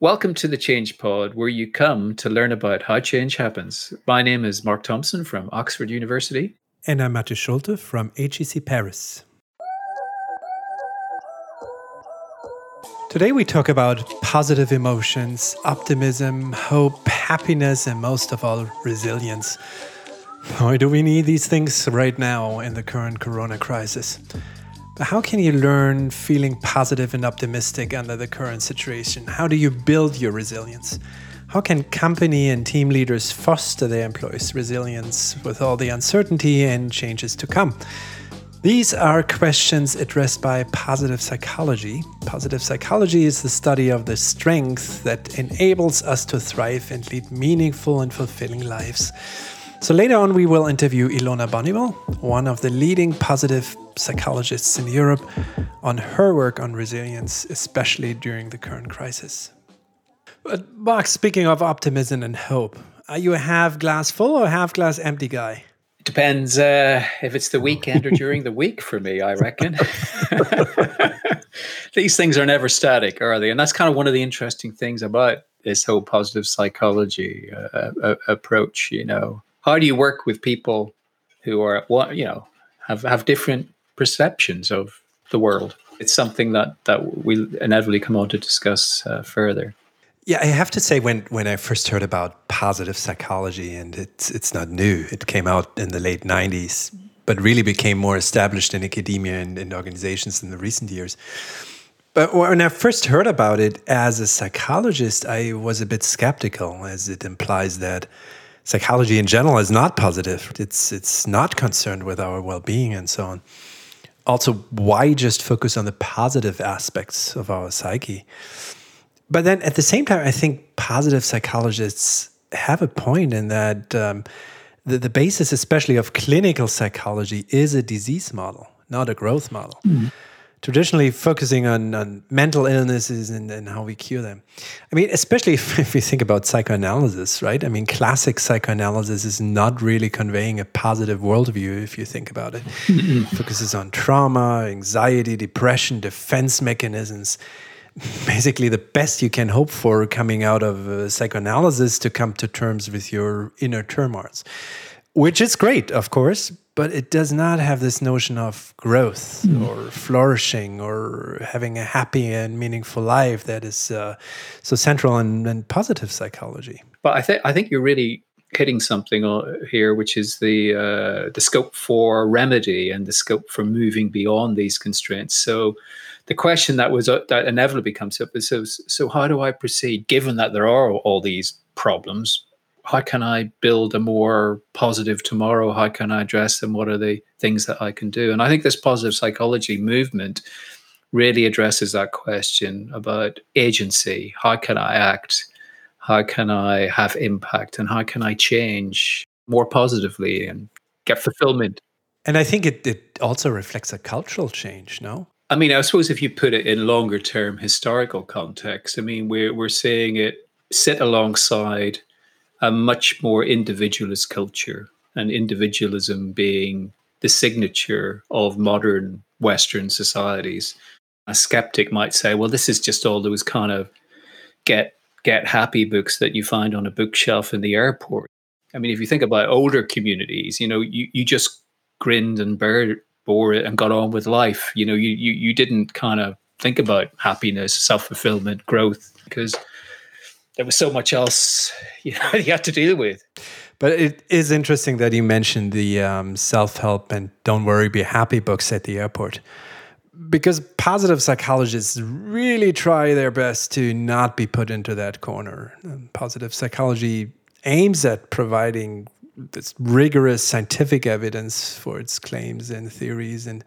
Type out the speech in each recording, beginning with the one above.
Welcome to the Change Pod, where you come to learn about how change happens. My name is Mark Thompson from Oxford University. And I'm Matthew Schulte from HEC Paris. Today we talk about positive emotions, optimism, hope, happiness, and most of all, resilience. Why do we need these things right now in the current corona crisis? How can you learn feeling positive and optimistic under the current situation? How do you build your resilience? How can company and team leaders foster their employees' resilience with all the uncertainty and changes to come? These are questions addressed by positive psychology. Positive psychology is the study of the strength that enables us to thrive and lead meaningful and fulfilling lives. So later on, we will interview Ilona Boniwell, one of the leading positive psychologists in Europe, on her work on resilience, especially during the current crisis. But Mark, speaking of optimism and hope, are you a half glass full or half glass empty guy? Depends uh, if it's the weekend or during the week for me, I reckon. These things are never static, are they? And that's kind of one of the interesting things about this whole positive psychology uh, uh, approach, you know how do you work with people who are what you know have have different perceptions of the world? It's something that that we'll inevitably come on to discuss uh, further. Yeah, I have to say when when I first heard about positive psychology, and it's it's not new. It came out in the late '90s, but really became more established in academia and in organizations in the recent years. But when I first heard about it as a psychologist, I was a bit skeptical, as it implies that psychology in general is not positive. It's it's not concerned with our well-being and so on. Also, why just focus on the positive aspects of our psyche? But then at the same time, I think positive psychologists have a point in that um, the, the basis, especially of clinical psychology, is a disease model, not a growth model. Mm traditionally focusing on, on mental illnesses and, and how we cure them. I mean, especially if, if we think about psychoanalysis, right? I mean, classic psychoanalysis is not really conveying a positive worldview if you think about it. it focuses on trauma, anxiety, depression, defense mechanisms. Basically, the best you can hope for coming out of uh, psychoanalysis to come to terms with your inner turmoils, which is great, of course, but it does not have this notion of growth mm. or flourishing or having a happy and meaningful life that is uh, so central in, in, positive psychology. But I think I think you're really hitting something here, which is the uh, the scope for remedy and the scope for moving beyond these constraints. So. The question that was uh, that inevitably comes up is so so how do I proceed given that there are all these problems how can I build a more positive tomorrow? How can I address them? What are the things that I can do? And I think this positive psychology movement really addresses that question about agency. How can I act? How can I have impact? And how can I change more positively and get fulfillment? And I think it, it also reflects a cultural change, no? I mean, I suppose if you put it in longer term historical context, I mean, we're, we're seeing it sit alongside a much more individualist culture, and individualism being the signature of modern Western societies. A skeptic might say, well, this is just all those kind of get get happy books that you find on a bookshelf in the airport. I mean, if you think about older communities, you know, you, you just grinned and bore bore it and got on with life. You know, you, you, you didn't kind of think about happiness, self fulfillment, growth, because there was so much else you know you had to deal with. But it is interesting that you mentioned the um, self-help and "Don't Worry, Be Happy" books at the airport, because positive psychologists really try their best to not be put into that corner. And positive psychology aims at providing this rigorous scientific evidence for its claims and theories, and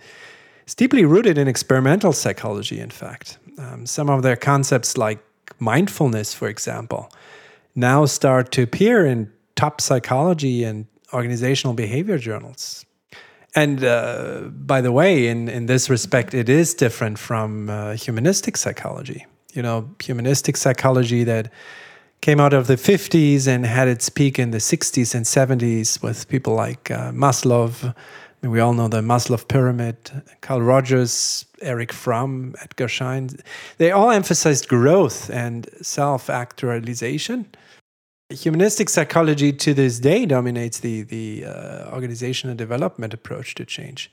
it's deeply rooted in experimental psychology. In fact, um, some of their concepts, like mindfulness, for example, now start to appear in top psychology and organizational behavior journals. And uh, by the way, in, in this respect, it is different from uh, humanistic psychology. You know, humanistic psychology that came out of the 50s and had its peak in the 60s and 70s with people like uh, Maslow, we all know the Maslow pyramid, Carl Rogers, Eric Fromm, Edgar Schein. They all emphasized growth and self actualization. Humanistic psychology to this day dominates the, the uh, organizational development approach to change.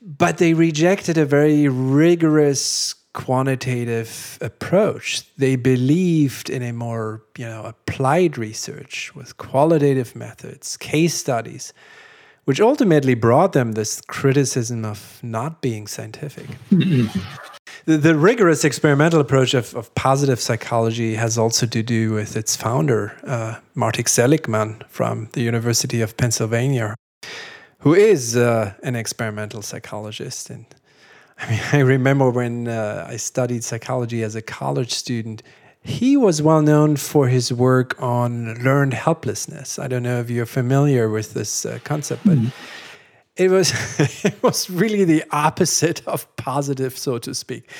But they rejected a very rigorous quantitative approach. They believed in a more, you know, applied research with qualitative methods, case studies which ultimately brought them this criticism of not being scientific. the, the, rigorous experimental approach of, of, positive psychology has also to do with its founder, uh, Martin Seligman from the University of Pennsylvania, who is uh, an experimental psychologist. And I mean, I remember when uh, I studied psychology as a college student, he was well known for his work on learned helplessness. I don't know if you're familiar with this uh, concept, but mm. it was it was really the opposite of positive, so to speak.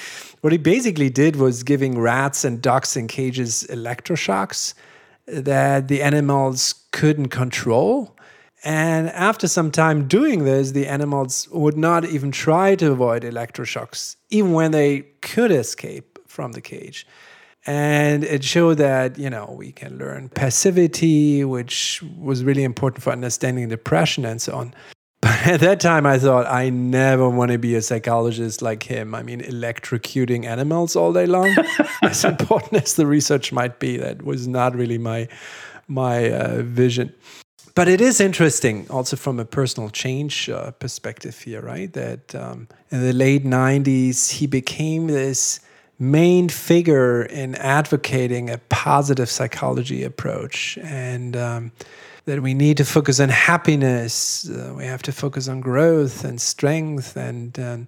What he basically did was giving rats and ducks in cages electroshocks that the animals couldn't control. And after some time doing this, the animals would not even try to avoid electroshocks, even when they could escape from the cage and it showed that you know we can learn passivity which was really important for understanding depression and so on. But at that time i thought i never want to be a psychologist like him. I mean electrocuting animals all day long as important as the research might be that was not really my my uh, vision. But it is interesting also from a personal change uh, perspective here right? That um, in the late 90s he became this main figure in advocating a positive psychology approach and um, that we need to focus on happiness uh, we have to focus on growth and strength and um,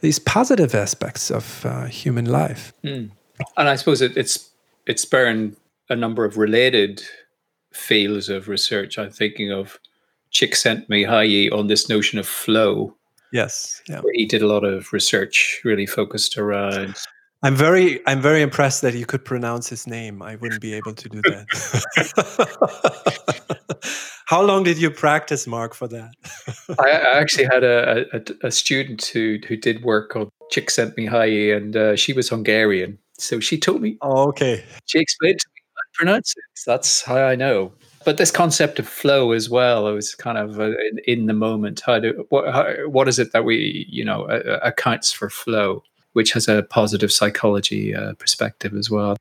these positive aspects of uh, human life mm. and i suppose it, it's it's spurring a number of related fields of research i'm thinking of Csikszentmihalyi on this notion of flow yes yeah. he did a lot of research really focused around I'm very I'm very impressed that you could pronounce his name. I wouldn't be able to do that. How long did you practice, Mark, for that? I, I, actually had a, a, a, student who who did work called high, and uh, she was Hungarian. So she told me. Oh, okay. She explained to me how to pronounce it. That's how I know. But this concept of flow as well, I was kind of uh, in, in, the moment. How do what how, what is it that we you know uh, accounts for flow? Which has a positive psychology uh, perspective as well.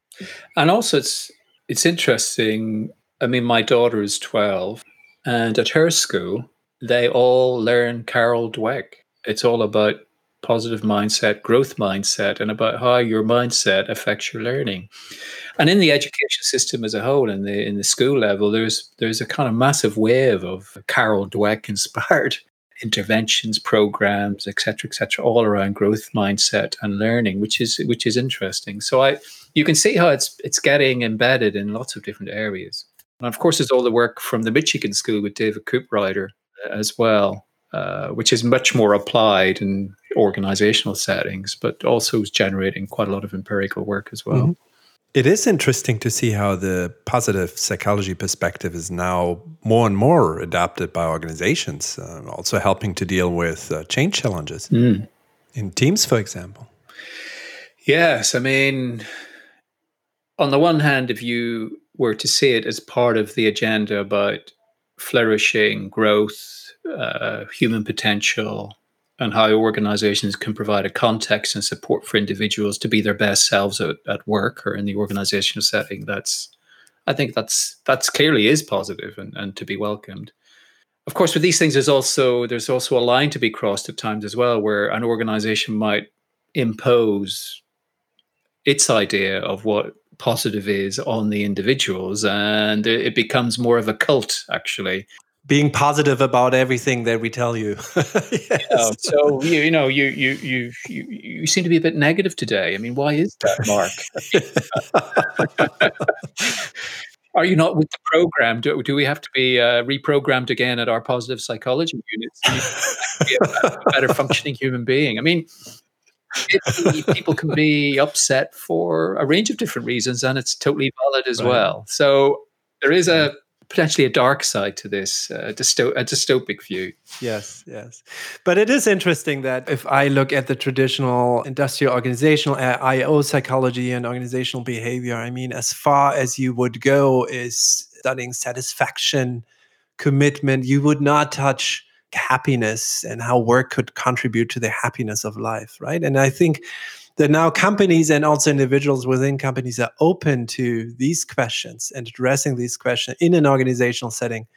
And also, it's it's interesting. I mean, my daughter is twelve, and at her school, they all learn Carol Dweck. It's all about positive mindset, growth mindset, and about how your mindset affects your learning. And in the education system as a whole, in the in the school level, there's there's a kind of massive wave of Carol Dweck inspired interventions, programs, etc., etc., all around growth mindset and learning, which is which is interesting. So I, you can see how it's it's getting embedded in lots of different areas. And of course, there's all the work from the Michigan School with David Cooperrider as well, uh, which is much more applied in organizational settings, but also is generating quite a lot of empirical work as well. Mm-hmm. It is interesting to see how the positive psychology perspective is now more and more adopted by organizations, uh, also helping to deal with uh, change challenges mm. in teams, for example. Yes, I mean, on the one hand, if you were to see it as part of the agenda about flourishing, growth, uh, human potential, and how organizations can provide a context and support for individuals to be their best selves at, at work or in the organizational setting. That's i think that's that's clearly is positive and, and to be welcomed. Of course with these things there's also there's also a line to be crossed at times as well where an organization might impose its idea of what positive is on the individuals and it becomes more of a cult actually being positive about everything that we tell you. yes. so you, you know you, you you you you seem to be a bit negative today. I mean, why is that, Mark? Are you not with the program? Do, do we have to be uh, reprogrammed again at our positive psychology units to be a, a better functioning human being? I mean, it, people can be upset for a range of different reasons, and it's totally valid as right. well. So there is a potentially a dark side to this, uh, dysto- a dystopic view. Yes, yes. But it is interesting that if I look at the traditional industrial organizational uh, IO psychology and organizational behavior, I mean, as far as you would go is studying satisfaction, commitment, you would not touch happiness and how work could contribute to the happiness of life, right? And I think that now companies and also individuals within companies are open to these questions and addressing these questions in an organizational setting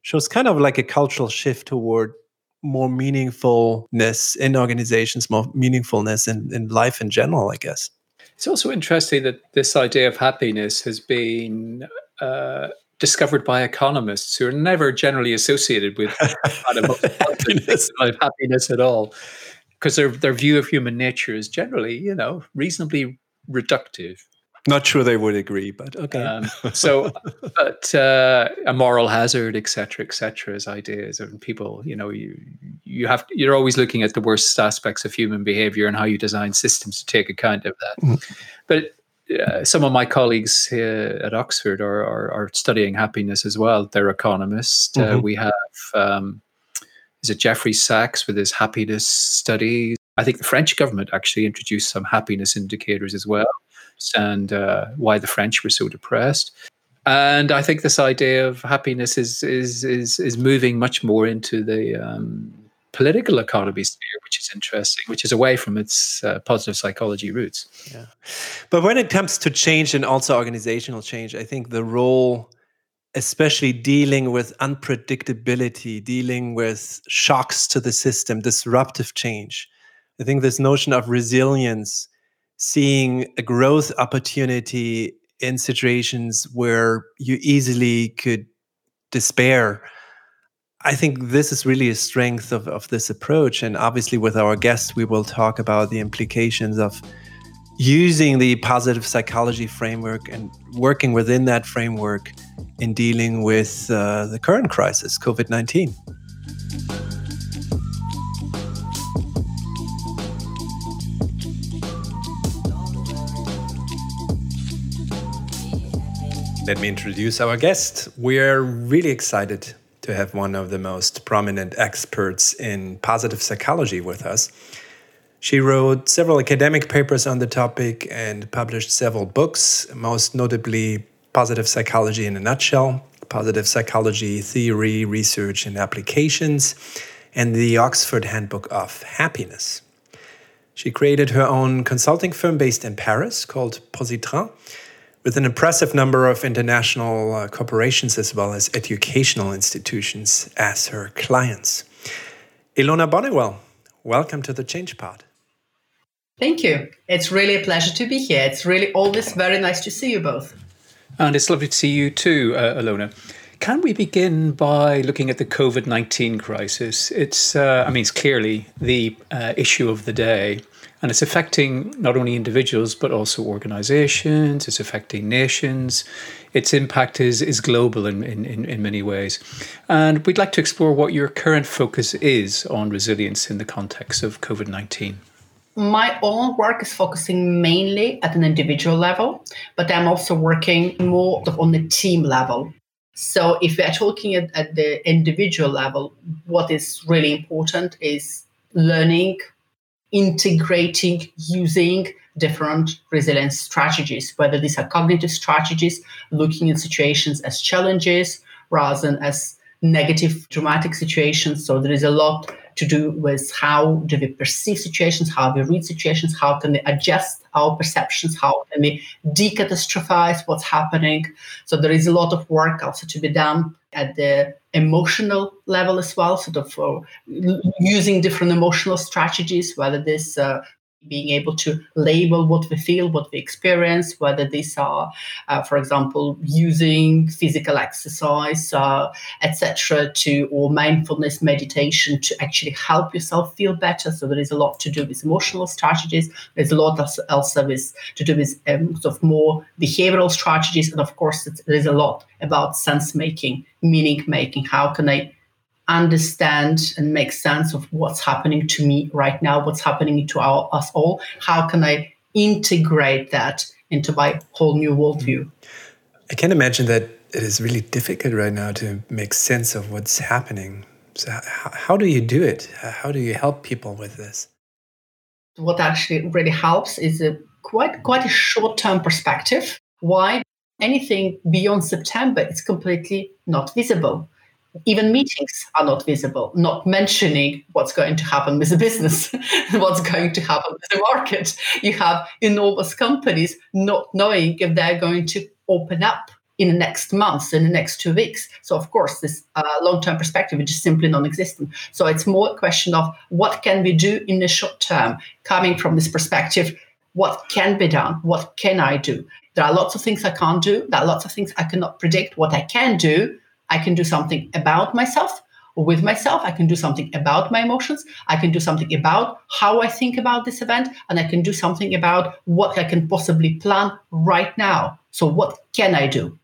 shows kind of like a cultural shift toward more meaningfulness in organizations, more meaningfulness in, in life in general, I guess. It's also interesting that this idea of happiness has been uh, discovered by economists who are never generally associated with happiness. happiness at all because their their view of human nature is generally, you know, reasonably reductive. Not sure they would agree, but okay. Um, so, but uh, a moral hazard, etc., etc., as ideas, and people, you know, you you have you're always looking at the worst aspects of human behavior and how you design systems to take account of that. Mm. But uh, some of my colleagues here at Oxford are, are, are studying happiness as well. They're economists. Uh, mm-hmm. Uh, we have um, is it Jeffrey Sachs with his happiness studies? I think the French government actually introduced some happiness indicators as well, and uh, why the French were so depressed. And I think this idea of happiness is is is is moving much more into the um, political economy sphere, which is interesting, which is away from its uh, positive psychology roots. Yeah, but when it comes to change and also organizational change, I think the role especially dealing with unpredictability, dealing with shocks to the system, disruptive change. I think this notion of resilience, seeing a growth opportunity in situations where you easily could despair. I think this is really a strength of, of this approach. And obviously, with our guest, we will talk about the implications of using the positive psychology framework and working within that framework in dealing with uh, the current crisis, COVID 19. Let me introduce our guest. We're really excited to have one of the most prominent experts in positive psychology with us. She wrote several academic papers on the topic and published several books, most notably Positive Psychology in a Nutshell, Positive Psychology Theory, Research, and Applications, and the Oxford Handbook of Happiness. She created her own consulting firm based in Paris called Positran, with an impressive number of international uh, corporations as well as educational institutions as her clients. Ilona Boniwell, welcome to the Change Pod. Thank you. It's really a pleasure to be here. It's really always very nice to see you both. And it's lovely to see you too, uh, Ilona. Can we begin by looking at the COVID 19 crisis? It's, uh, I mean, it's clearly the uh, issue of the day, and it's affecting not only individuals, but also organizations, it's affecting nations. Its impact is, is global in, in, in many ways. And we'd like to explore what your current focus is on resilience in the context of COVID 19 my own work is focusing mainly at an individual level, but I'm also working more on the team level. So if we are talking at, at the individual level, what is really important is learning, integrating, using different resilience strategies, whether these are cognitive strategies, looking at situations as challenges rather than as negative, dramatic situations. So there is a lot to do with how do we perceive situations, how we read situations, how can we adjust our perceptions, how can we decatastrophize what's happening. So there is a lot of work also to be done at the emotional level as well, sort of uh, using different emotional strategies, whether this uh, being able to label what we feel, what we experience, whether these are, uh, for example, using physical exercise, uh, etc., to or mindfulness meditation to actually help yourself feel better. So there is a lot to do with emotional strategies. There's a lot also with to do with um, sort of more behavioral strategies, and of course, there is a lot about sense making, meaning making. How can I understand and make sense of what's happening to me right now, what's happening to our, us all. How can I integrate that into my whole new worldview? I can imagine that it is really difficult right now to make sense of what's happening. So, how, how do you do it? How do you help people with this? What actually really helps is a quite quite a short term perspective. Why? Anything beyond September is completely not visible. Even meetings are not visible, not mentioning what's going to happen with the business, what's going to happen with the market. You have enormous companies not knowing if they're going to open up in the next months, in the next two weeks. So, of course, this uh, long term perspective is just simply non existent. So, it's more a question of what can we do in the short term, coming from this perspective, what can be done? What can I do? There are lots of things I can't do. There are lots of things I cannot predict. What I can do, I can do something about myself or with myself. I can do something about my emotions. I can do something about how I think about this event. And I can do something about what I can possibly plan right now. So, what can I do?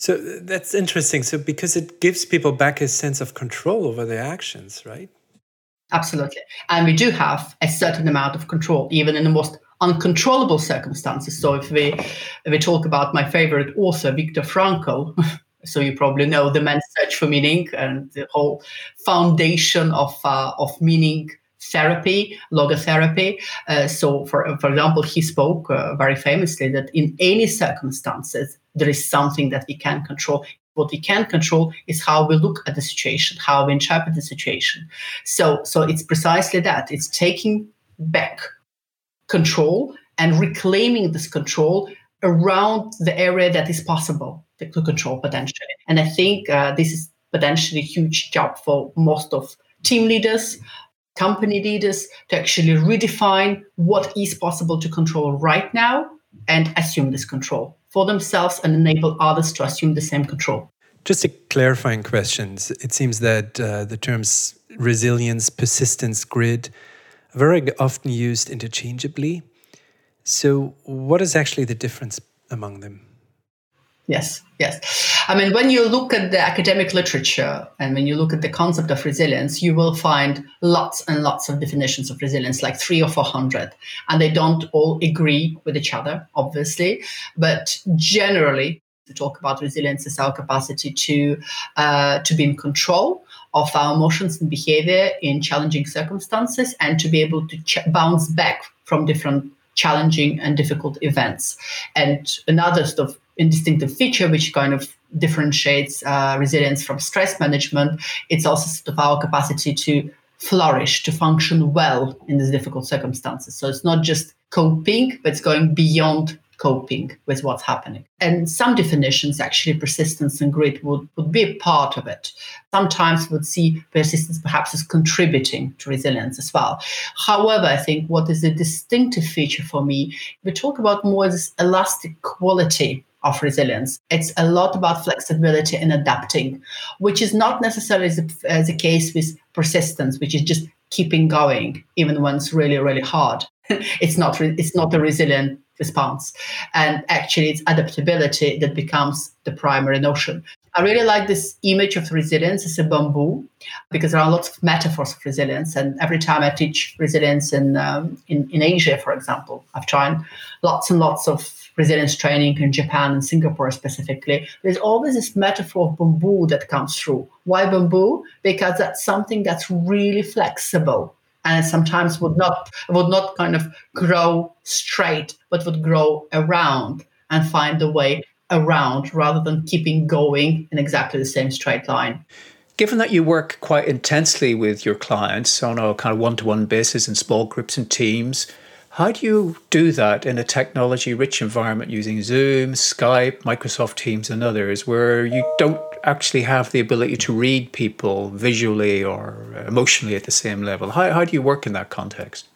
So uh, that's interesting. So because it gives people back a sense of control over their actions, right? Absolutely. And we do have a certain amount of control, even in the most uncontrollable circumstances. So if we if we talk about my favorite author, Viktor Frankl, so you probably know the man's search for meaning and the whole foundation of uh, of meaning therapy, logotherapy. Uh, so, for for example, he spoke uh, very famously that in any circumstances there is something that we can control. What we can control is how we look at the situation, how we interpret the situation. So, so it's precisely that. It's taking back control and reclaiming this control around the area that is possible to control potentially. And I think uh, this is potentially a huge job for most of team leaders, company leaders to actually redefine what is possible to control right now and assume this control for themselves and enable others to assume the same control. Just a clarifying question. It seems that uh, the terms resilience, persistence, grit are very often used interchangeably. So, what is actually the difference among them? Yes, yes. I mean, when you look at the academic literature and when you look at the concept of resilience, you will find lots and lots of definitions of resilience, like three or four hundred. And they don't all agree with each other, obviously. But generally, to talk about resilience is our capacity to uh, to be in control of our emotions and behavior in challenging circumstances and to be able to ch- bounce back from different challenging and difficult events. And another sort of distinctive feature which kind of differentiates uh, resilience from stress management. It's also sort of our capacity to flourish, to function well in these difficult circumstances. So it's not just coping, but it's going beyond coping with what's happening. And some definitions, actually, persistence and grit would, would be a part of it. Sometimes we would see persistence perhaps as contributing to resilience as well. However, I think what is a distinctive feature for me, we talk about more this elastic quality of resilience. It's a lot about flexibility and adapting, which is not necessarily the, the case with persistence, which is just keeping going even when it's really, really hard. it's not re- it's not a resilient response, and actually it's adaptability that becomes the primary notion. I really like this image of resilience as a bamboo because there are lots of metaphors of resilience. And every time I teach resilience in, um, in, in Asia, for example, I've tried lots and lots of resilience training in Japan and Singapore specifically, there's always this metaphor of bamboo that comes through. Why bamboo? Because that's something that's really flexible and sometimes would not would not kind of grow straight, but would grow around and find a way around rather than keeping going in exactly the same straight line. Given that you work quite intensely with your clients on a kind of one to one basis in small groups and teams, how do you do that in a technology rich environment using Zoom, Skype, Microsoft Teams, and others where you don't actually have the ability to read people visually or emotionally at the same level? How, how do you work in that context?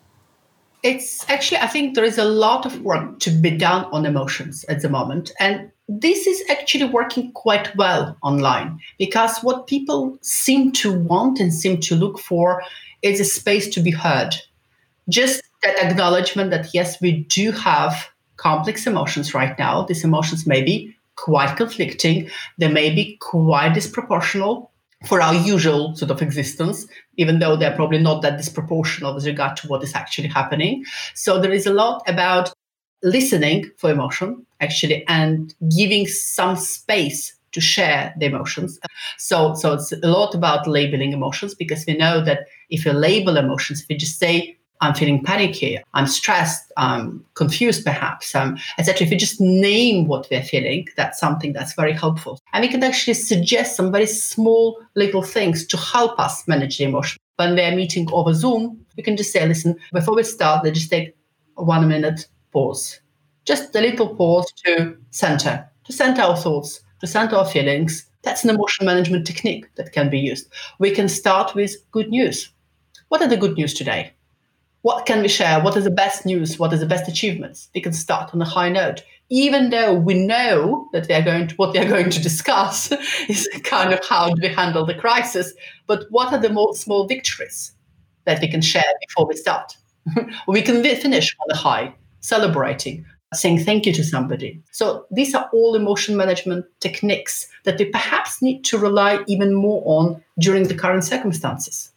It's actually, I think there is a lot of work to be done on emotions at the moment. And this is actually working quite well online because what people seem to want and seem to look for is a space to be heard. Just that acknowledgement that yes, we do have complex emotions right now. These emotions may be quite conflicting, they may be quite disproportional for our usual sort of existence, even though they're probably not that disproportional with regard to what is actually happening. So there is a lot about listening for emotion, actually, and giving some space to share the emotions. So, so it's a lot about labeling emotions because we know that if you label emotions, if you just say, I'm feeling panicky, I'm stressed, I'm confused perhaps, um, etc. If you just name what we're feeling, that's something that's very helpful. And we can actually suggest some very small little things to help us manage the emotion. When we're meeting over Zoom, we can just say, listen, before we start, let's just take one minute pause. Just a little pause to center, to center our thoughts, to center our feelings. That's an emotion management technique that can be used. We can start with good news. What are the good news today? What can we share? What is the best news? What is the best achievements? We can start on a high note, even though we know that are going to, what we are going to discuss is kind of how do we handle the crisis. But what are the more small victories that we can share before we start? we can finish on a high, celebrating, saying thank you to somebody. So these are all emotion management techniques that we perhaps need to rely even more on during the current circumstances.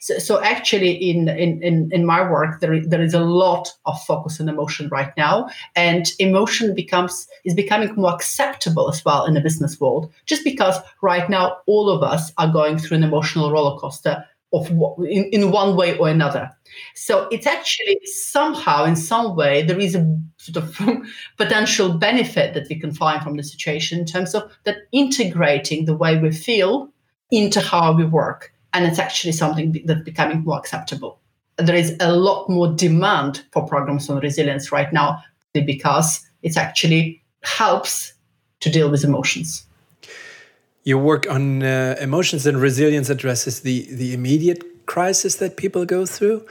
So, so actually, in, in, in, my work, there there is a lot of focus on emotion right now, and emotion becomes is becoming more acceptable as well in the business world. Just because right now all of us are going through an emotional roller coaster of in, in one way or another. So it's actually somehow, in some way, there is a sort of potential benefit that we can find from the situation in terms of that integrating the way we feel into how we work. And it's actually something that's becoming more acceptable. There is a lot more demand for programs on resilience right now because it actually helps to deal with emotions. Your work on uh, emotions and resilience addresses the, the immediate crisis that people go through.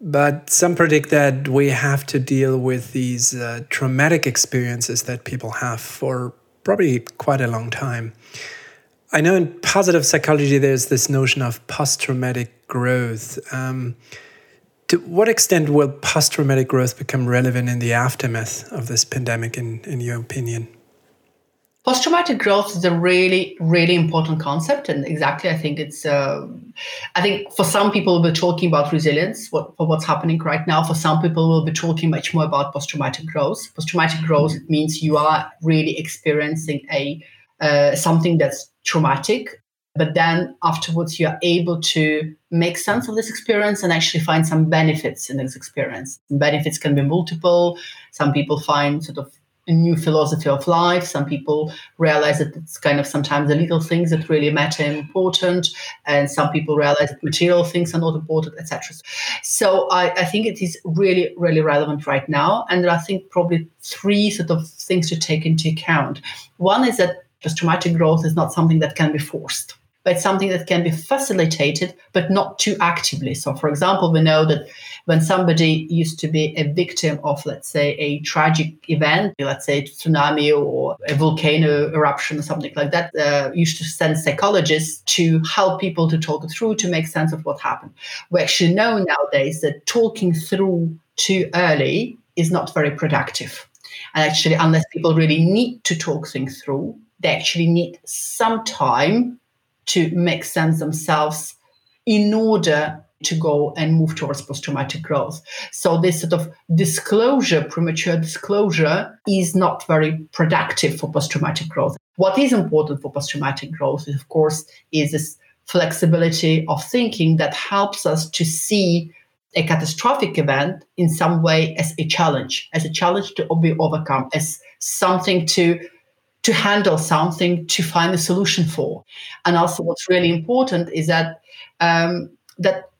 But some predict that we have to deal with these uh, traumatic experiences that people have for probably quite a long time. I know in positive psychology there's this notion of post traumatic growth. Um, to what extent will post traumatic growth become relevant in the aftermath of this pandemic, in, in your opinion? Post traumatic growth is a really, really important concept, and exactly, I think it's. Uh, I think for some people, we're talking about resilience what, for what's happening right now. For some people, we'll be talking much more about post traumatic growth. Post traumatic growth it means you are really experiencing a uh, something that's traumatic, but then afterwards you are able to make sense of this experience and actually find some benefits in this experience. benefits can be multiple. Some people find sort of a new philosophy of life. Some people realize that it's kind of sometimes the little things that really matter and important, and some people realize that material things are not important, etc. So I, I think it is really, really relevant right now. And I think probably three sort of things to take into account. One is that post-traumatic growth is not something that can be forced but something that can be facilitated, but not too actively. So, for example, we know that when somebody used to be a victim of, let's say, a tragic event, let's say a tsunami or a volcano eruption or something like that, uh, used to send psychologists to help people to talk through, to make sense of what happened. We actually know nowadays that talking through too early is not very productive. And actually, unless people really need to talk things through, they actually need some time to make sense themselves in order to go and move towards post-traumatic growth. So this sort of disclosure, premature disclosure, is not very productive for post-traumatic growth. What is important for post-traumatic growth, of course, is this flexibility of thinking that helps us to see a catastrophic event in some way as a challenge, as a challenge to be overcome, as something to to handle something to find a solution for. And also, what's really important is that um, that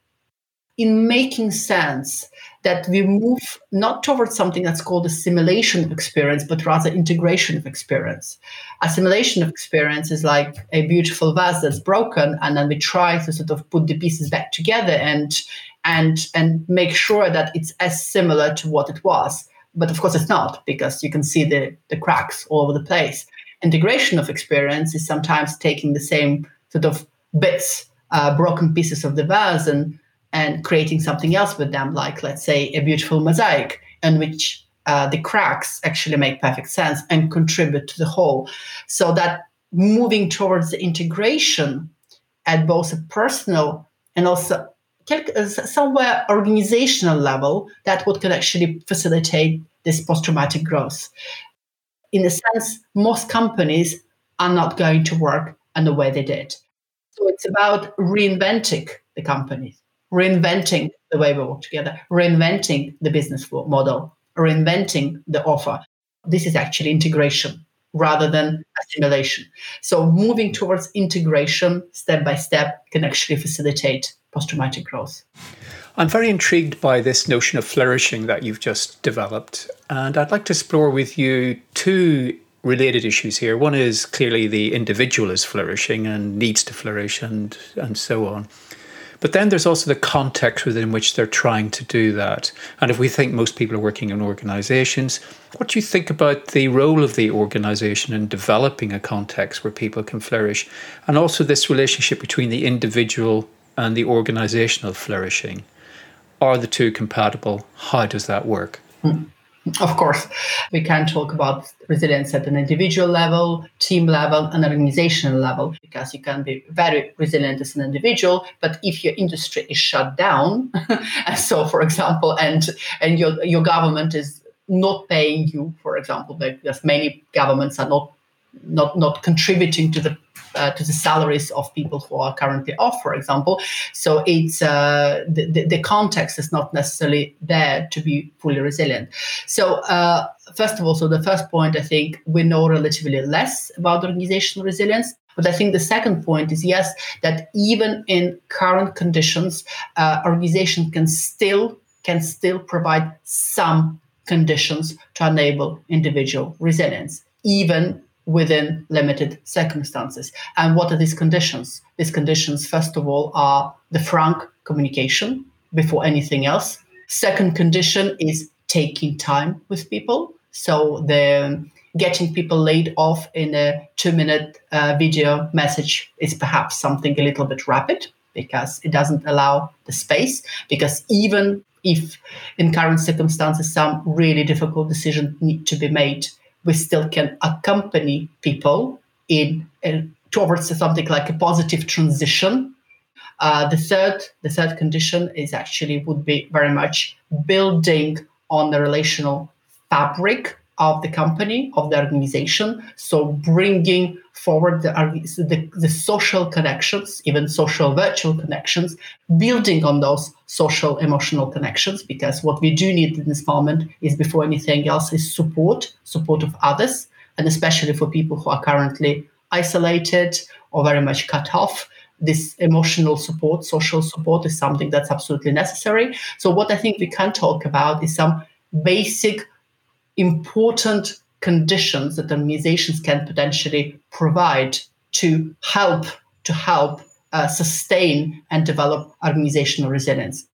in making sense that we move not towards something that's called assimilation of experience, but rather integration of experience. Assimilation of experience is like a beautiful vase that's broken, and then we try to sort of put the pieces back together and and and make sure that it's as similar to what it was. But of course, it's not because you can see the the cracks all over the place. Integration of experience is sometimes taking the same sort of bits, uh, broken pieces of the vase, and and creating something else with them, like let's say a beautiful mosaic in which uh, the cracks actually make perfect sense and contribute to the whole. So that moving towards the integration at both a personal and also uh, somewhere organizational level, that would could actually facilitate this post-traumatic growth. In a sense, most companies are not going to work in the way they did. So it's about reinventing the companies, reinventing the way we work together, reinventing the business model, reinventing the offer. This is actually integration rather than assimilation. So moving towards integration step by step can actually facilitate post-traumatic growth. I'm very intrigued by this notion of flourishing that you've just developed. And I'd like to explore with you two related issues here. One is clearly the individual is flourishing and needs to flourish and, and so on. But then there's also the context within which they're trying to do that. And if we think most people are working in organizations, what do you think about the role of the organization in developing a context where people can flourish? And also this relationship between the individual and the organizational flourishing. Are the two compatible? How does that work? Mm. Of course, we can talk about resilience at an individual level, team level, and organizational level, because you can be very resilient as an individual, but if your industry is shut down, and so, for example, and and your your government is not paying you, for example, because many governments are not not not contributing to the uh, to the salaries of people who are currently off, for example. So it's uh, the, the context is not necessarily there to be fully resilient. So uh, first of all, so the first point, I think we know relatively less about organizational resilience. But I think the second point is yes, that even in current conditions, uh, organization can still can still provide some conditions to enable individual resilience, even within limited circumstances. And what are these conditions? These conditions, first of all, are the frank communication before anything else. Second condition is taking time with people. So the getting people laid off in a two minute uh, video message is perhaps something a little bit rapid because it doesn't allow the space. Because even if in current circumstances some really difficult decisions need to be made, we still can accompany people in uh, towards something like a positive transition. Uh, the third, the third condition is actually would be very much building on the relational fabric of the company, of the organization. So bringing forward the, the, the, social connections, even social virtual connections, building on those social emotional connections, because what we do need in this moment is before anything else is support, support of others, and especially for people who are currently isolated or very much cut off. This emotional support, social support is something that's absolutely necessary. So, what I think we can talk about is some basic important conditions that organizations can potentially provide to help to help uh, sustain and develop organizational resilience.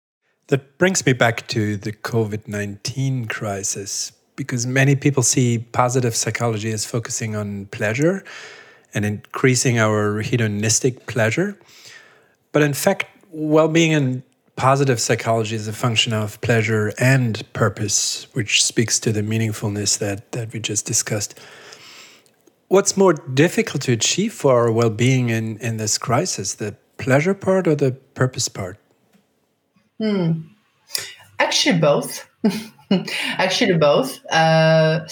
That brings me back to the COVID 19 crisis because many people see positive psychology as focusing on pleasure and increasing our hedonistic pleasure. But in fact, well being and positive psychology is a function of pleasure and purpose, which speaks to the meaningfulness that, that we just discussed. What's more difficult to achieve for our well being in, in this crisis, the pleasure part or the purpose part? Hmm. Actually, both. Actually, both. Uh,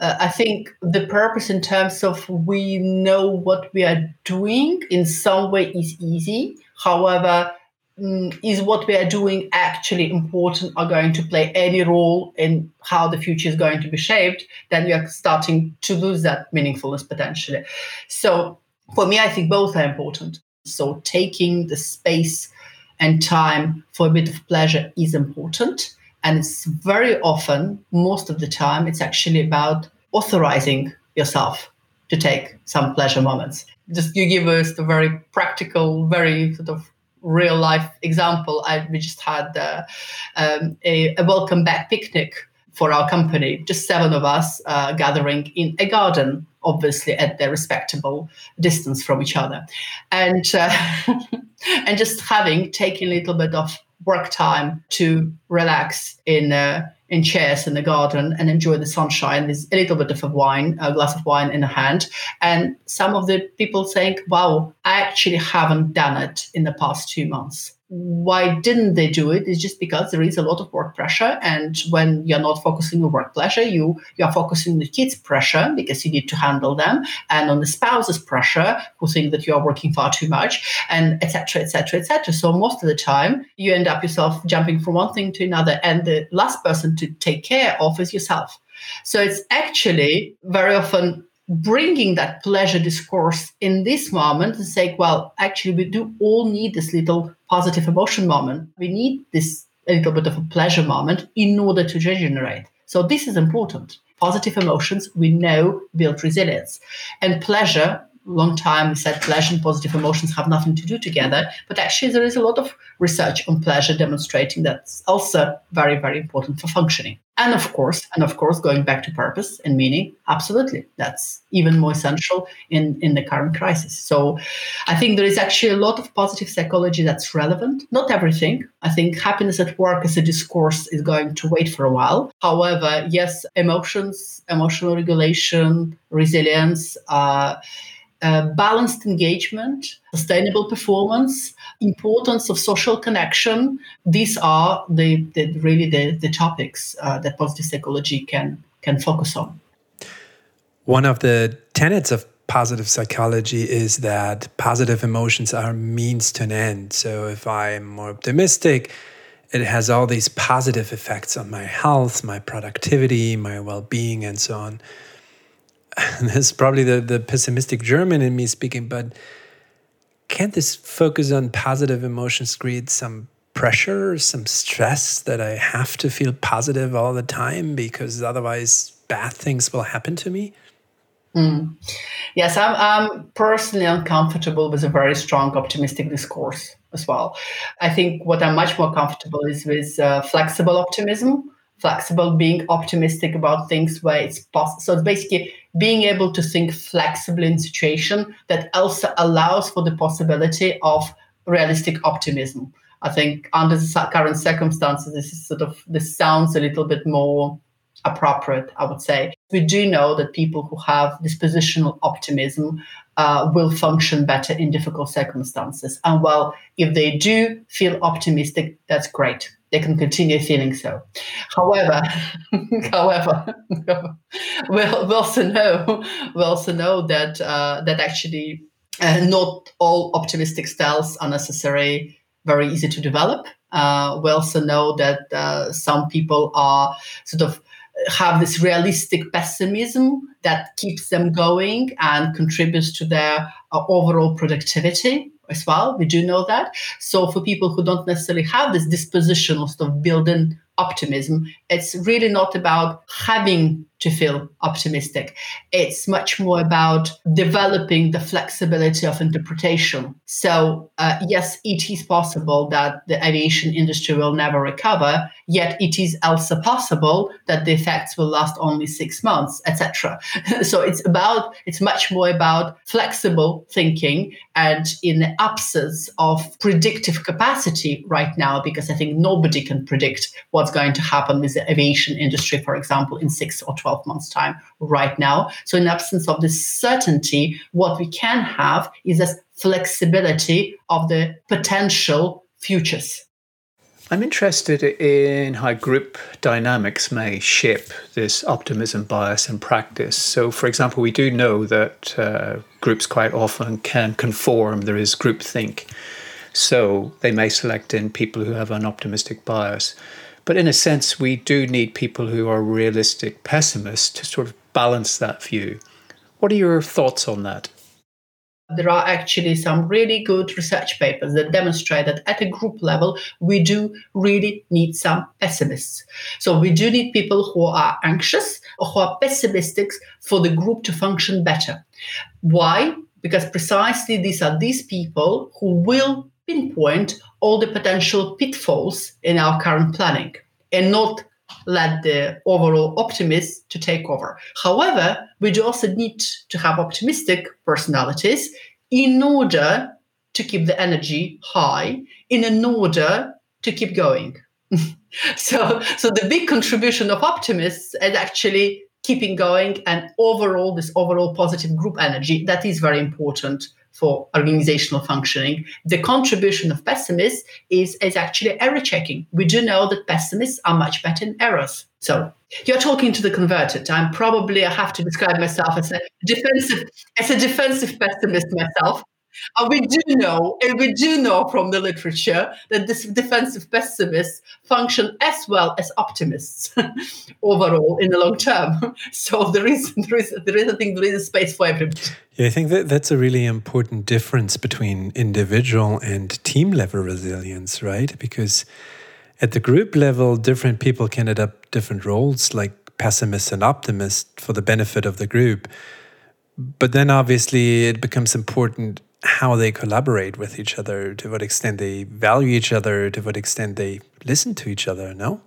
uh, I think the purpose, in terms of we know what we are doing, in some way is easy. However, Mm, is what we are doing actually important are going to play any role in how the future is going to be shaped then we are starting to lose that meaningfulness potentially. So for me i think both are important. So taking the space and time for a bit of pleasure is important. And it's very often most of the time it's actually about authorizing yourself to take some pleasure moments. Just you give us the very practical very sort of real life example, I, we just had uh, um, a, a, welcome back picnic for our company, just seven of us uh, gathering in a garden, obviously at the respectable distance from each other, and uh, and just having taken a little bit of work time to relax in uh, in chairs in the garden and enjoy the sunshine. There's a little bit of a wine, a glass of wine in the hand, and some of the people think, "Wow, I actually haven't done it in the past two months." Why didn't they do it? It's just because there is a lot of work pressure, and when you're not focusing on work pleasure, you you are focusing on the kids' pressure because you need to handle them, and on the spouse's pressure who think that you are working far too much, and etc. etc. etc. So most of the time, you end up yourself jumping from one thing to another, and the last person to take care of is yourself. So it's actually very often bringing that pleasure discourse in this moment and say, well, actually, we do all need this little positive emotion moment. We need this a little bit of a pleasure moment in order to regenerate. So this is important. Positive emotions we know build resilience, and pleasure long time we said pleasure and positive emotions have nothing to do together. But actually there is a lot of research on pleasure demonstrating that's also very very important for functioning. And of course and of course going back to purpose and meaning absolutely. That's even more essential in in the current crisis. So i think there is actually a lot of positive psychology that's relevant. Not everything. I think happiness at work as a discourse is going to wait for a while. However yes emotions emotional regulation resilience uh, uh, balanced engagement, sustainable performance, importance of social connection. These are the, the really the, the topics uh, that positive psychology can can focus on. One of the tenets of positive psychology is that positive emotions are means to an end. So if I'm more optimistic, it has all these positive effects on my health, my productivity, my well-being, and so on. this is probably the, the pessimistic German in me speaking, but can't this focus on positive emotions create some pressure, some stress that I have to feel positive all the time because otherwise bad things will happen to me? Mm. Yes, I'm, I'm personally uncomfortable with a very strong optimistic discourse as well. I think what I'm much more comfortable is with uh, flexible optimism flexible, being optimistic about things where it's possible. So it's basically being able to think flexibly in situation that also allows for the possibility of realistic optimism. I think under the current circumstances, this is sort of this sounds a little bit more appropriate, I would say. We do know that people who have dispositional optimism uh, will function better in difficult circumstances. And well, if they do feel optimistic, that's great they can continue feeling so. However, however, we also know we also know that uh, that actually uh, not all optimistic styles are necessarily very easy to develop. Uh, we also know that uh, some people are sort of have this realistic pessimism that keeps them going and contributes to their uh, overall productivity as well. We do know that. So for people who don't necessarily have this disposition of sort of building optimism, it's really not about having to feel optimistic. It's much more about developing the flexibility of interpretation. So, uh, yes, it is possible that the aviation industry will never recover, yet it is also possible that the effects will last only six months, etc. so, it's about, it's much more about flexible thinking and in the absence of predictive capacity right now, because I think nobody can predict what's going to happen with the aviation industry, for example, in six or 12 12 months' time right now. So, in absence of this certainty, what we can have is this flexibility of the potential futures. I'm interested in how group dynamics may shape this optimism bias in practice. So, for example, we do know that uh, groups quite often can conform, there is groupthink. So, they may select in people who have an optimistic bias. But in a sense, we do need people who are realistic pessimists to sort of balance that view. What are your thoughts on that? There are actually some really good research papers that demonstrate that at a group level, we do really need some pessimists. So we do need people who are anxious or who are pessimistic for the group to function better. Why? Because precisely these are these people who will pinpoint all the potential pitfalls in our current planning and not let the overall optimists to take over. However, we do also need to have optimistic personalities in order to keep the energy high, in order to keep going. so, so the big contribution of optimists is actually keeping going and overall this overall positive group energy that is very important for organizational functioning. The contribution of pessimists is, is actually error checking. We do know that pessimists are much better in errors. So you're talking to the converted. I'm probably I have to describe myself as a defensive as a defensive pessimist myself. And we do know, and we do know from the literature that this defensive pessimists function as well as optimists overall in the long term. So there is, there is, there is, I think, there is a space for everybody. Yeah, I think that that's a really important difference between individual and team level resilience, right? Because at the group level, different people can adopt different roles, like pessimists and optimists, for the benefit of the group. But then obviously it becomes important how they collaborate with each other, to what extent they value each other, to what extent they listen to each other, no?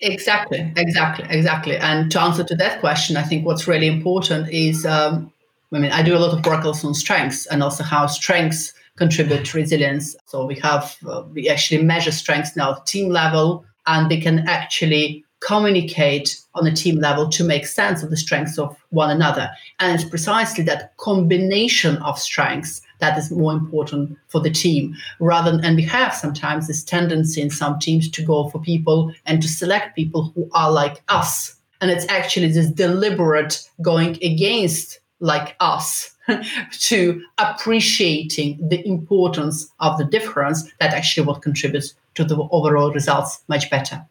Exactly, exactly, exactly. And to answer to that question, I think what's really important is um, I mean, I do a lot of work also on strengths and also how strengths contribute to resilience. So we have, uh, we actually measure strengths now at team level, and we can actually communicate on a team level to make sense of the strengths of one another. And it's precisely that combination of strengths that is more important for the team rather than, and we have sometimes this tendency in some teams to go for people and to select people who are like us. And it's actually this deliberate going against like us to appreciating the importance of the difference that actually what contributes to the overall results much better.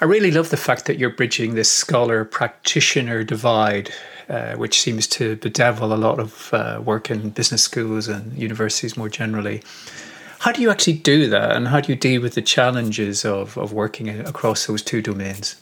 I really love the fact that you're bridging this scholar practitioner divide, uh, which seems to bedevil a lot of uh, work in business schools and universities more generally. How do you actually do that, and how do you deal with the challenges of, of working across those two domains?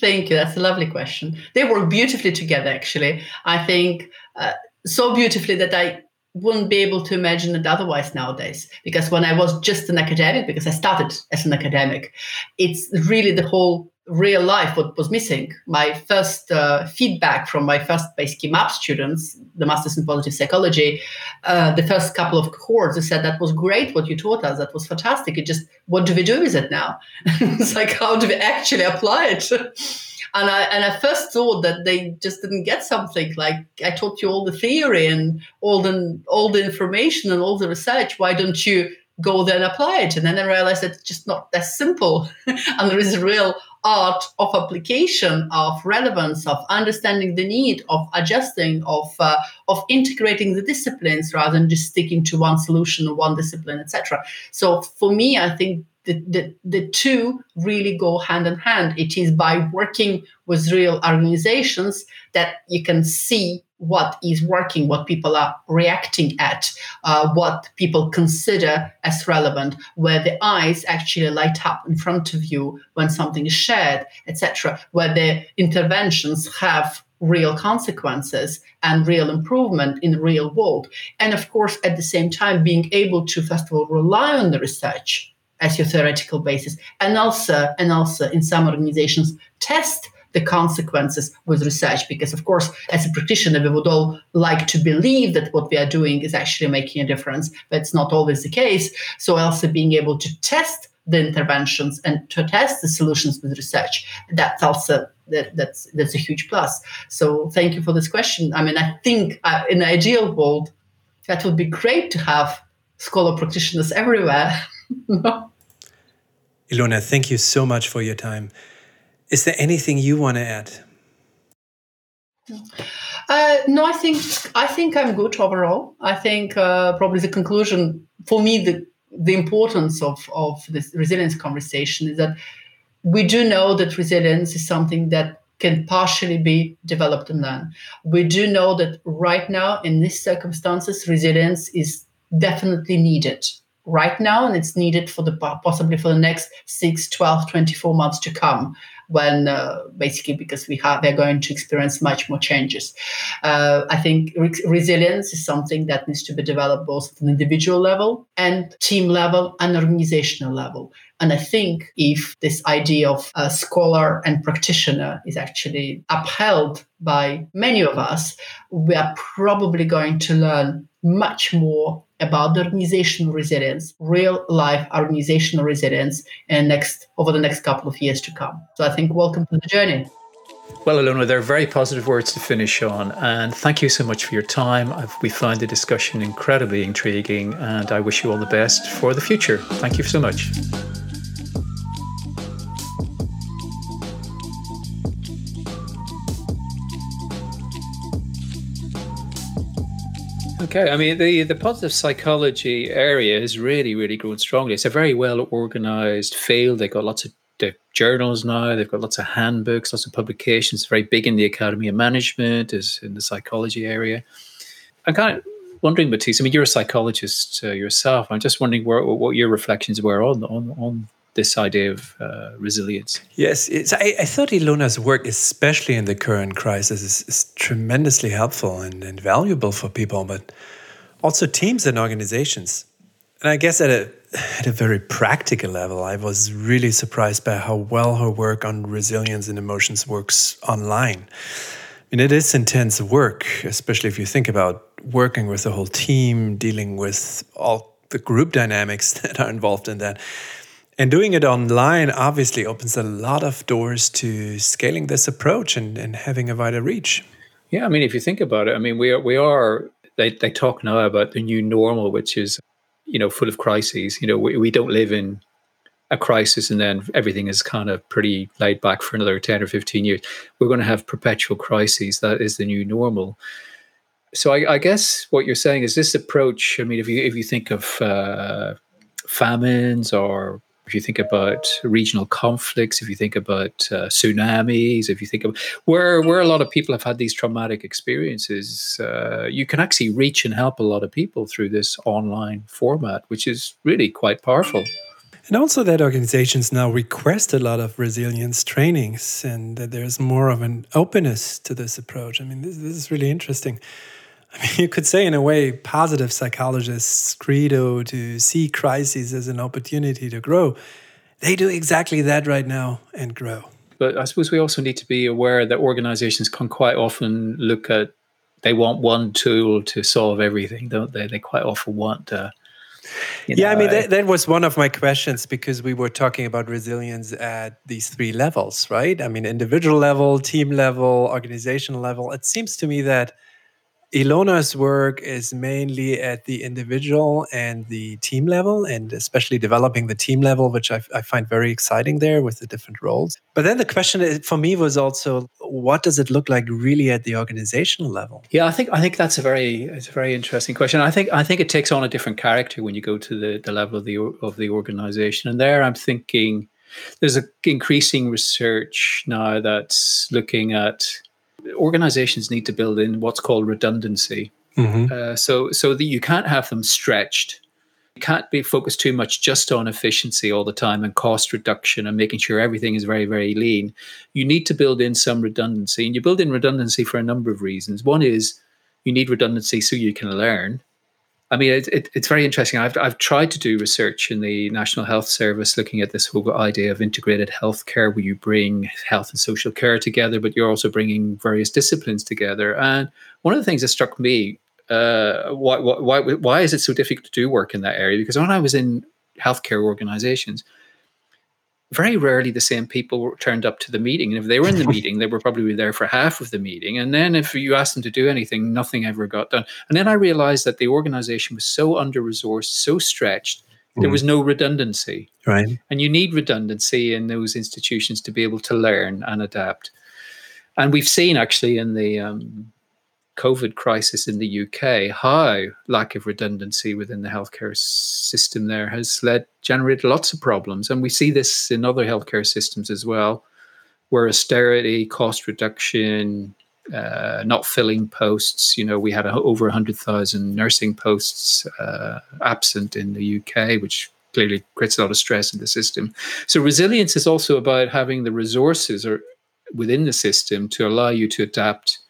Thank you. That's a lovely question. They work beautifully together, actually. I think uh, so beautifully that I wouldn't be able to imagine it otherwise nowadays. Because when I was just an academic, because I started as an academic, it's really the whole real life what was missing. My first uh, feedback from my first basically MAP students, the Masters in Positive Psychology, uh, the first couple of cohorts, they said that was great what you taught us. That was fantastic. It just, what do we do with it now? it's like, how do we actually apply it? and I and I first thought that they just didn't get something. Like I taught you all the theory and all the all the information and all the research. Why don't you go there and apply it? And then I realized that it's just not that simple, and there is a real art of application, of relevance, of understanding the need, of adjusting, of uh, of integrating the disciplines rather than just sticking to one solution or one discipline, etc. So for me, I think the, the, the two really go hand in hand. It is by working with real organizations that you can see what is working, what people are reacting at, uh, what people consider as relevant, where the eyes actually light up in front of you when something is shared, etc., where the interventions have real consequences and real improvement in the real world. And of course, at the same time, being able to, first of all, rely on the research as your theoretical basis. And also and also in some organizations test the consequences with research because of course as a practitioner we would all like to believe that what we are doing is actually making a difference but it's not always the case. So also being able to test the interventions and to test the solutions with research that's also that, that's that's a huge plus. So thank you for this question. I mean i think uh, in the ideal world that would be great to have scholar practitioners everywhere Ilona, thank you so much for your time. Is there anything you want to add? Uh, no, I think I think I'm good overall. I think uh, probably the conclusion for me, the the importance of of this resilience conversation is that we do know that resilience is something that can partially be developed and learned. We do know that right now in these circumstances, resilience is definitely needed right now and it's needed for the possibly for the next 6 12 24 months to come when uh, basically because we have they're going to experience much more changes. Uh, i think re- resilience is something that needs to be developed both at an individual level and team level and organizational level. And I think if this idea of a scholar and practitioner is actually upheld by many of us, we are probably going to learn much more about the organizational resilience, real life organizational resilience, and next over the next couple of years to come. So I think welcome to the journey. Well, Ilona, they're very positive words to finish on. And thank you so much for your time. we find the discussion incredibly intriguing, and I wish you all the best for the future. Thank you so much. Okay, I mean the the positive psychology area has really really grown strongly. It's a very well organized field. They've got lots of journals now. They've got lots of handbooks, lots of publications. It's very big in the Academy of Management, is in the psychology area. I'm kind of wondering, Matthijs. I mean, you're a psychologist uh, yourself. I'm just wondering where, what your reflections were on on on this idea of uh, resilience. Yes, I, I, thought Ilona's work, especially in the current crisis, is, is tremendously helpful and, and, valuable for people, but also teams and organizations. And I guess at a at a very practical level, I was really surprised by how well her work on resilience and emotions works online. I mean, it is intense work, especially if you think about working with the whole team, dealing with all the group dynamics that are involved in that. And doing it online obviously opens a lot of doors to scaling this approach and, and having a wider reach. Yeah, I mean, if you think about it, I mean, we are, we are they, they talk now about the new normal, which is, you know, full of crises. You know, we, we don't live in a crisis and then everything is kind of pretty laid back for another 10 or 15 years. We're going to have perpetual crises. That is the new normal. So I, I guess what you're saying is this approach. I mean, if you if you think of uh, famines or if you think about regional conflicts, if you think about uh, tsunamis, if you think of where where a lot of people have had these traumatic experiences, uh, you can actually reach and help a lot of people through this online format, which is really quite powerful. And also that organizations now request a lot of resilience trainings, and that there's more of an openness to this approach. I mean, this, this is really interesting. I mean, you could say, in a way, positive psychologists' credo to see crises as an opportunity to grow. They do exactly that right now and grow. But I suppose we also need to be aware that organizations can quite often look at, they want one tool to solve everything, don't they? They quite often want. Uh, yeah, know, I mean, that, that was one of my questions because we were talking about resilience at these three levels, right? I mean, individual level, team level, organizational level. It seems to me that Ilona's work is mainly at the individual and the team level, and especially developing the team level, which I, I, find very exciting there with the different roles. But then the question uh, for me was also, what does it look like really at the organizational level? Yeah, I think I think that's a very it's a very interesting question. I think I think it takes on a different character when you go to the, the level of the of the organization, and there I'm thinking there's a increasing research now that's looking at organizations need to build in what's called redundancy. Mm-hmm. Uh, so, so that you can't have them stretched. You can't be focused too much just on efficiency all the time and cost reduction and making sure everything is very, very lean. You need to build in some redundancy, and you build in redundancy for a number of reasons. One is you need redundancy so you can learn. I mean, it, it, it's very interesting. I've, I've tried to do research in the National Health Service looking at this whole idea of integrated healthcare, where you bring health and social care together, but you're also bringing various disciplines together. And one of the things that struck me, uh, why, why, why is it so difficult to do work in that area? Because when I was in healthcare organizations, very rarely the same people turned up to the meeting. And if they were in the meeting, they were probably there for half of the meeting. And then if you asked them to do anything, nothing ever got done. And then I realized that the organization was so under resourced, so stretched, there was mm. no redundancy. Right. And you need redundancy in those institutions to be able to learn and adapt. And we've seen actually in the um, COVID crisis in the UK, high lack of redundancy within the healthcare system there has led generated lots of problems, and we see this in other healthcare systems as well, where austerity, cost reduction, uh, not filling posts. You know, we had a, over hundred thousand nursing posts uh, absent in the UK, which clearly creates a lot of stress in the system. So resilience is also about having the resources or within the system to allow you to adapt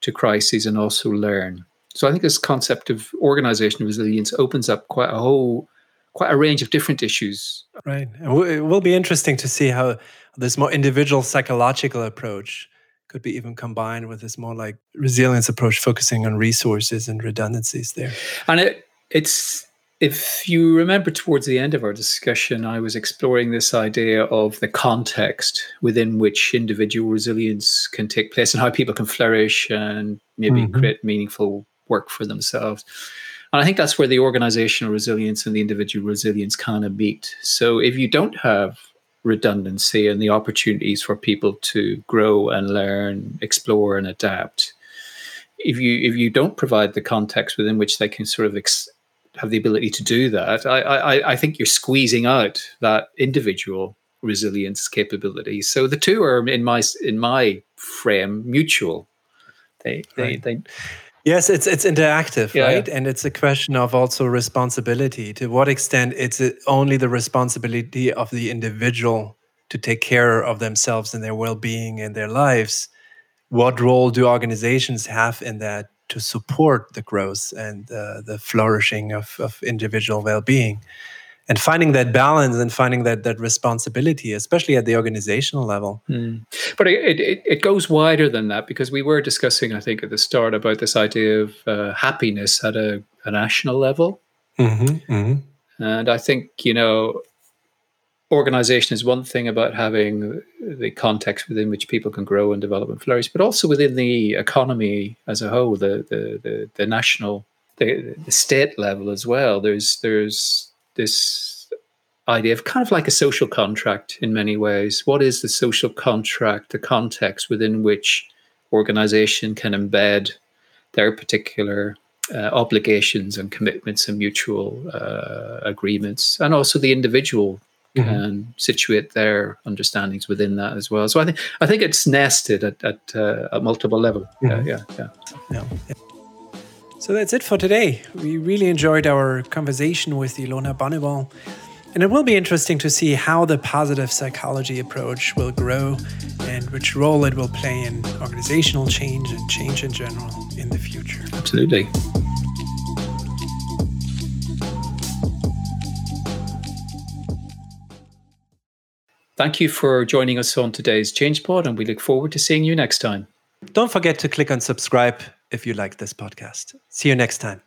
to crises and also learn. So I think this concept of organizational resilience opens up quite a whole quite a range of different issues. Right. It will be interesting to see how this more individual psychological approach could be even combined with this more like resilience approach focusing on resources and redundancies there. And it it's if you remember towards the end of our discussion, I was exploring this idea of the context within which individual resilience can take place and how people can flourish and maybe mm-hmm. create meaningful work for themselves. And I think that's where the organizational resilience and the individual resilience kind of meet. So if you don't have redundancy and the opportunities for people to grow and learn, explore and adapt, if you if you don't provide the context within which they can sort of ex- have the ability to do that, I, I, I think you're squeezing out that individual resilience capability. So the two are in my in my frame mutual. They they, right. they Yes, it's it's interactive, yeah, right? Yeah. And it's a question of also responsibility. To what extent it's only the responsibility of the individual to take care of themselves and their well-being and their lives? What role do organizations have in that to support the growth and uh, the flourishing of, of individual well-being? and finding that balance and finding that that responsibility, especially at the organizational level. Mm. But it, it, it goes wider than that because we were discussing, I think, at the start about this idea of uh, happiness at a, a national level. Mm-hmm, mm-hmm. And I think you know, organization is one thing about having the context within which people can grow and develop and flourish, but also within the economy as a whole, the the the, the national, the, the state level as well. There's there's this idea of kind of like a social contract in many ways. What is the social contract, the context within which organization can embed their particular uh, obligations and commitments and mutual uh, agreements, and also the individual mm-hmm. can situate their understandings within that as well. So I think I think it's nested at at, uh, at multiple levels. Mm-hmm. Yeah, yeah, yeah. yeah. So that's it for today. We really enjoyed our conversation with Ilona Boniwell. And it will be interesting to see how the positive psychology approach will grow and which role it will play in organizational change and change in general in the future. Absolutely. Thank you for joining us on today's Change Pod, and we look forward to seeing you next time. Don't forget to click on subscribe if you like this podcast. See you next time.